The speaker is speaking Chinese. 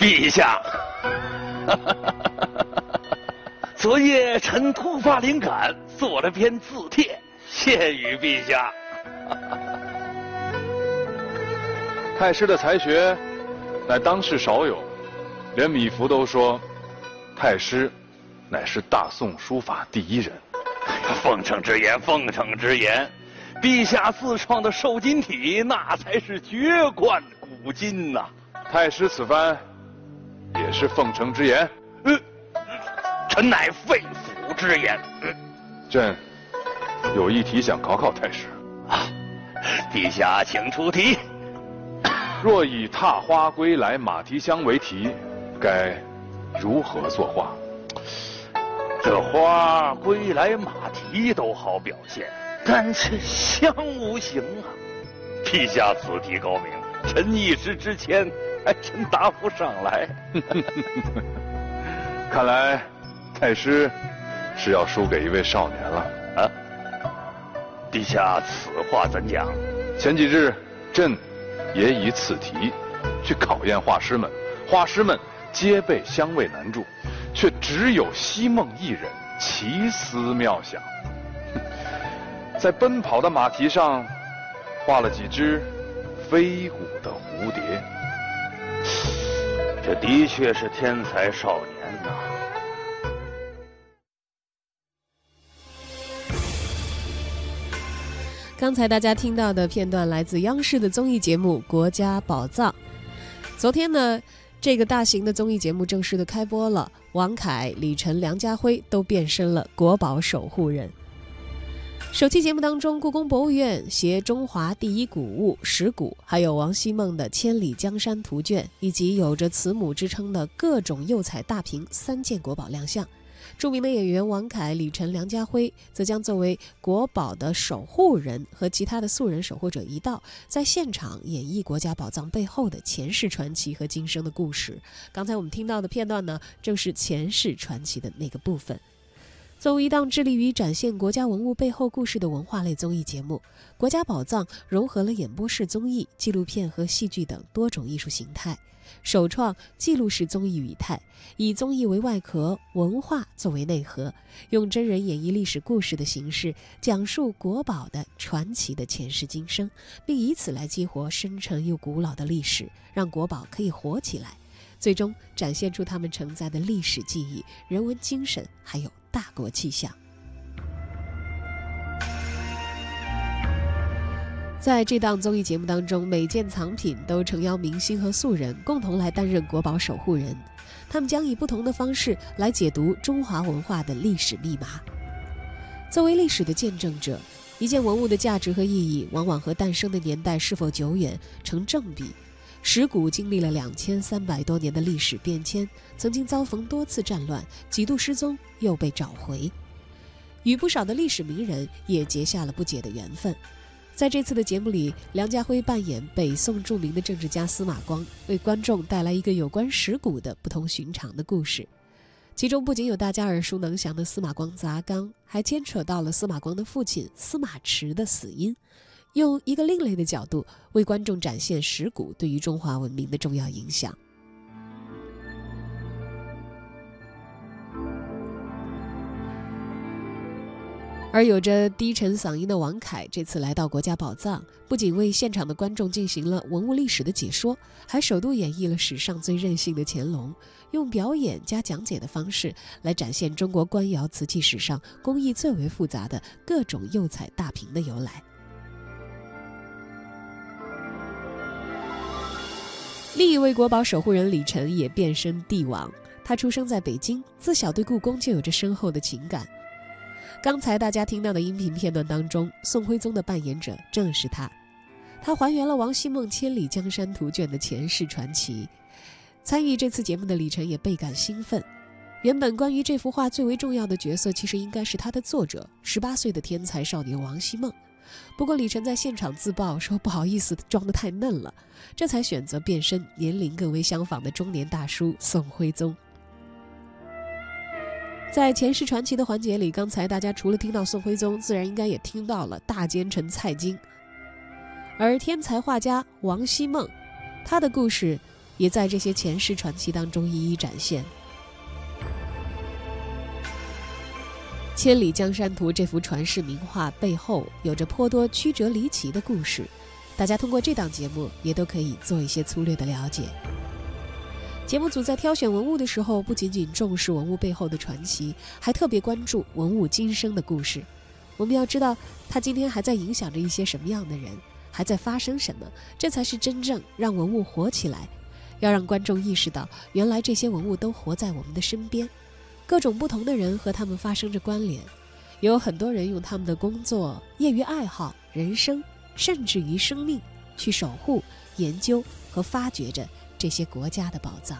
陛下，昨夜臣突发灵感，做了篇字帖，献与陛下。太师的才学，乃当世少有，连米芾都说，太师乃是大宋书法第一人。奉承之言，奉承之言，陛下自创的瘦金体，那才是绝冠古今呐！太师此番也是奉承之言。呃，臣乃肺腑之言。朕有一题想考考太师。啊，陛下请出题。若以“踏花归来马蹄香”为题，该如何作画？这花归来马蹄都好表现，但是香无形啊！陛下此题高明，臣一时之间 还真答不上来。看来太师是要输给一位少年了啊！陛下此话怎讲？前几日朕。也以此题去考验画师们，画师们皆被香味难住，却只有西梦一人奇思妙想，在奔跑的马蹄上画了几只飞舞的蝴蝶。这的确是天才少年呐！刚才大家听到的片段来自央视的综艺节目《国家宝藏》。昨天呢，这个大型的综艺节目正式的开播了，王凯、李晨、梁家辉都变身了国宝守护人。首期节目当中，故宫博物院携中华第一古物石鼓，还有王希孟的《千里江山图卷》，以及有着慈母之称的各种釉彩大瓶三件国宝亮相。著名的演员王凯、李晨、梁家辉则将作为国宝的守护人和其他的素人守护者一道，在现场演绎国家宝藏背后的前世传奇和今生的故事。刚才我们听到的片段呢，正是前世传奇的那个部分。作为一档致力于展现国家文物背后故事的文化类综艺节目，《国家宝藏》融合了演播室综艺、纪录片和戏剧等多种艺术形态。首创记录式综艺语态，以综艺为外壳，文化作为内核，用真人演绎历史故事的形式，讲述国宝的传奇的前世今生，并以此来激活深沉又古老的历史，让国宝可以活起来，最终展现出他们承载的历史记忆、人文精神，还有大国气象。在这档综艺节目当中，每件藏品都诚邀明星和素人共同来担任国宝守护人，他们将以不同的方式来解读中华文化的历史密码。作为历史的见证者，一件文物的价值和意义往往和诞生的年代是否久远成正比。石鼓经历了两千三百多年的历史变迁，曾经遭逢多次战乱，几度失踪又被找回，与不少的历史名人也结下了不解的缘分。在这次的节目里，梁家辉扮演北宋著名的政治家司马光，为观众带来一个有关石鼓的不同寻常的故事。其中不仅有大家耳熟能详的司马光砸缸，还牵扯到了司马光的父亲司马池的死因，用一个另类的角度为观众展现石鼓对于中华文明的重要影响。而有着低沉嗓音的王凯这次来到国家宝藏，不仅为现场的观众进行了文物历史的解说，还首度演绎了史上最任性的乾隆，用表演加讲解的方式来展现中国官窑瓷器史上工艺最为复杂的各种釉彩大瓶的由来。另一位国宝守护人李晨也变身帝王，他出生在北京，自小对故宫就有着深厚的情感。刚才大家听到的音频片段当中，宋徽宗的扮演者正是他，他还原了王希孟《千里江山图卷》的前世传奇。参与这次节目的李晨也倍感兴奋。原本关于这幅画最为重要的角色，其实应该是他的作者，十八岁的天才少年王希孟。不过李晨在现场自曝说不好意思，装得太嫩了，这才选择变身年龄更为相仿的中年大叔宋徽宗。在前世传奇的环节里，刚才大家除了听到宋徽宗，自然应该也听到了大奸臣蔡京。而天才画家王希孟，他的故事也在这些前世传奇当中一一展现。《千里江山图》这幅传世名画背后有着颇多曲折离奇的故事，大家通过这档节目也都可以做一些粗略的了解。节目组在挑选文物的时候，不仅仅重视文物背后的传奇，还特别关注文物今生的故事。我们要知道，它今天还在影响着一些什么样的人，还在发生什么，这才是真正让文物活起来。要让观众意识到，原来这些文物都活在我们的身边。各种不同的人和他们发生着关联，有很多人用他们的工作、业余爱好、人生，甚至于生命，去守护、研究和发掘着这些国家的宝藏。